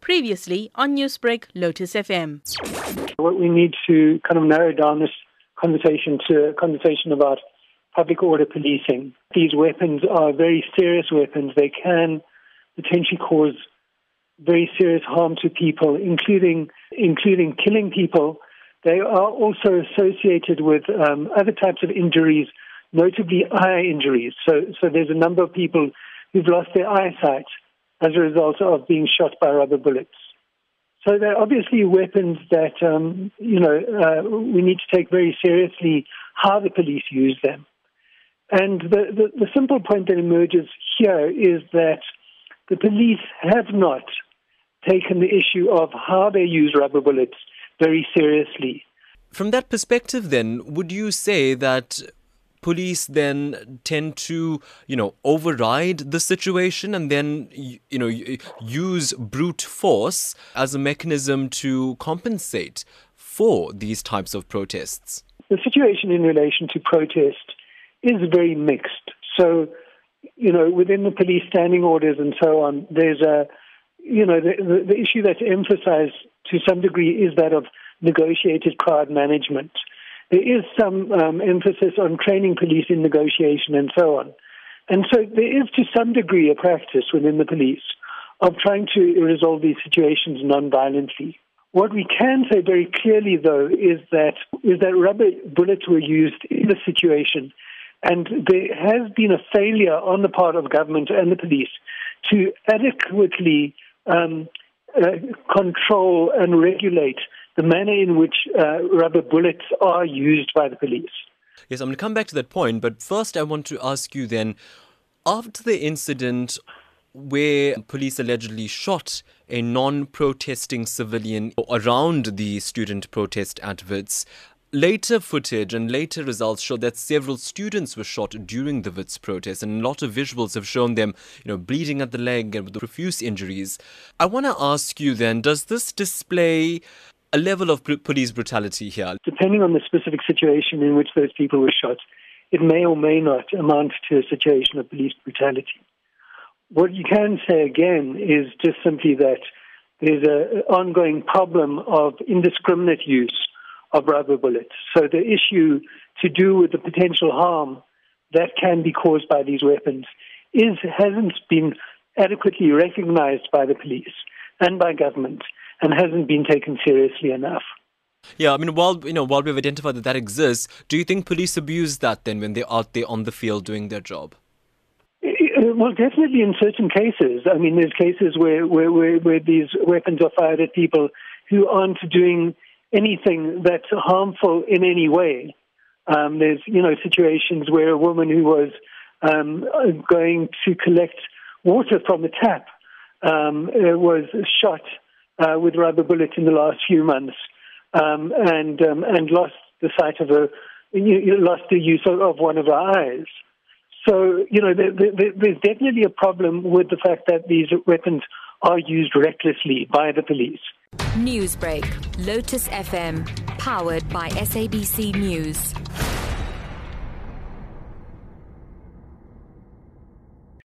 Previously on Newsbreak, Lotus FM. What we need to kind of narrow down this conversation to a conversation about public order policing. These weapons are very serious weapons. They can potentially cause very serious harm to people, including including killing people. They are also associated with um, other types of injuries, notably eye injuries. So, so there's a number of people who've lost their eyesight as a result of being shot by rubber bullets. So they're obviously weapons that um, you know uh, we need to take very seriously how the police use them. And the, the, the simple point that emerges here is that the police have not taken the issue of how they use rubber bullets very seriously. From that perspective, then, would you say that police then tend to, you know, override the situation and then, you know, use brute force as a mechanism to compensate for these types of protests? The situation in relation to protest is very mixed. So, you know, within the police standing orders and so on, there's a, you know, the, the, the issue that's emphasized to some degree is that of negotiated crowd management. There is some um, emphasis on training police in negotiation and so on. And so there is to some degree a practice within the police of trying to resolve these situations non-violently. What we can say very clearly, though, is that is that rubber bullets were used in the situation, and there has been a failure on the part of government and the police to adequately um, uh, control and regulate the manner in which uh, rubber bullets are used by the police. Yes, I'm going to come back to that point, but first I want to ask you then after the incident where police allegedly shot a non protesting civilian around the student protest at Wits, Later footage and later results show that several students were shot during the Wits protest, and a lot of visuals have shown them, you know, bleeding at the leg and with profuse injuries. I want to ask you then, does this display a level of police brutality here? Depending on the specific situation in which those people were shot, it may or may not amount to a situation of police brutality. What you can say again is just simply that there's an ongoing problem of indiscriminate use of rubber bullets. So the issue to do with the potential harm that can be caused by these weapons is hasn't been adequately recognized by the police and by government and hasn't been taken seriously enough. Yeah, I mean, while you know, while we've identified that that exists, do you think police abuse that then when they're out there on the field doing their job? Well, definitely in certain cases. I mean, there's cases where, where, where, where these weapons are fired at people who aren't doing anything that's harmful in any way. Um, there's, you know, situations where a woman who was um, going to collect water from a tap um, uh, was shot uh, with rubber bullets in the last few months um, and um, and lost the sight of her, you, lost the use of, of, one of her eyes. So, you know, there, there, there's definitely a problem with the fact that these weapons are used recklessly by the police. Newsbreak, Lotus FM, powered by SABC News.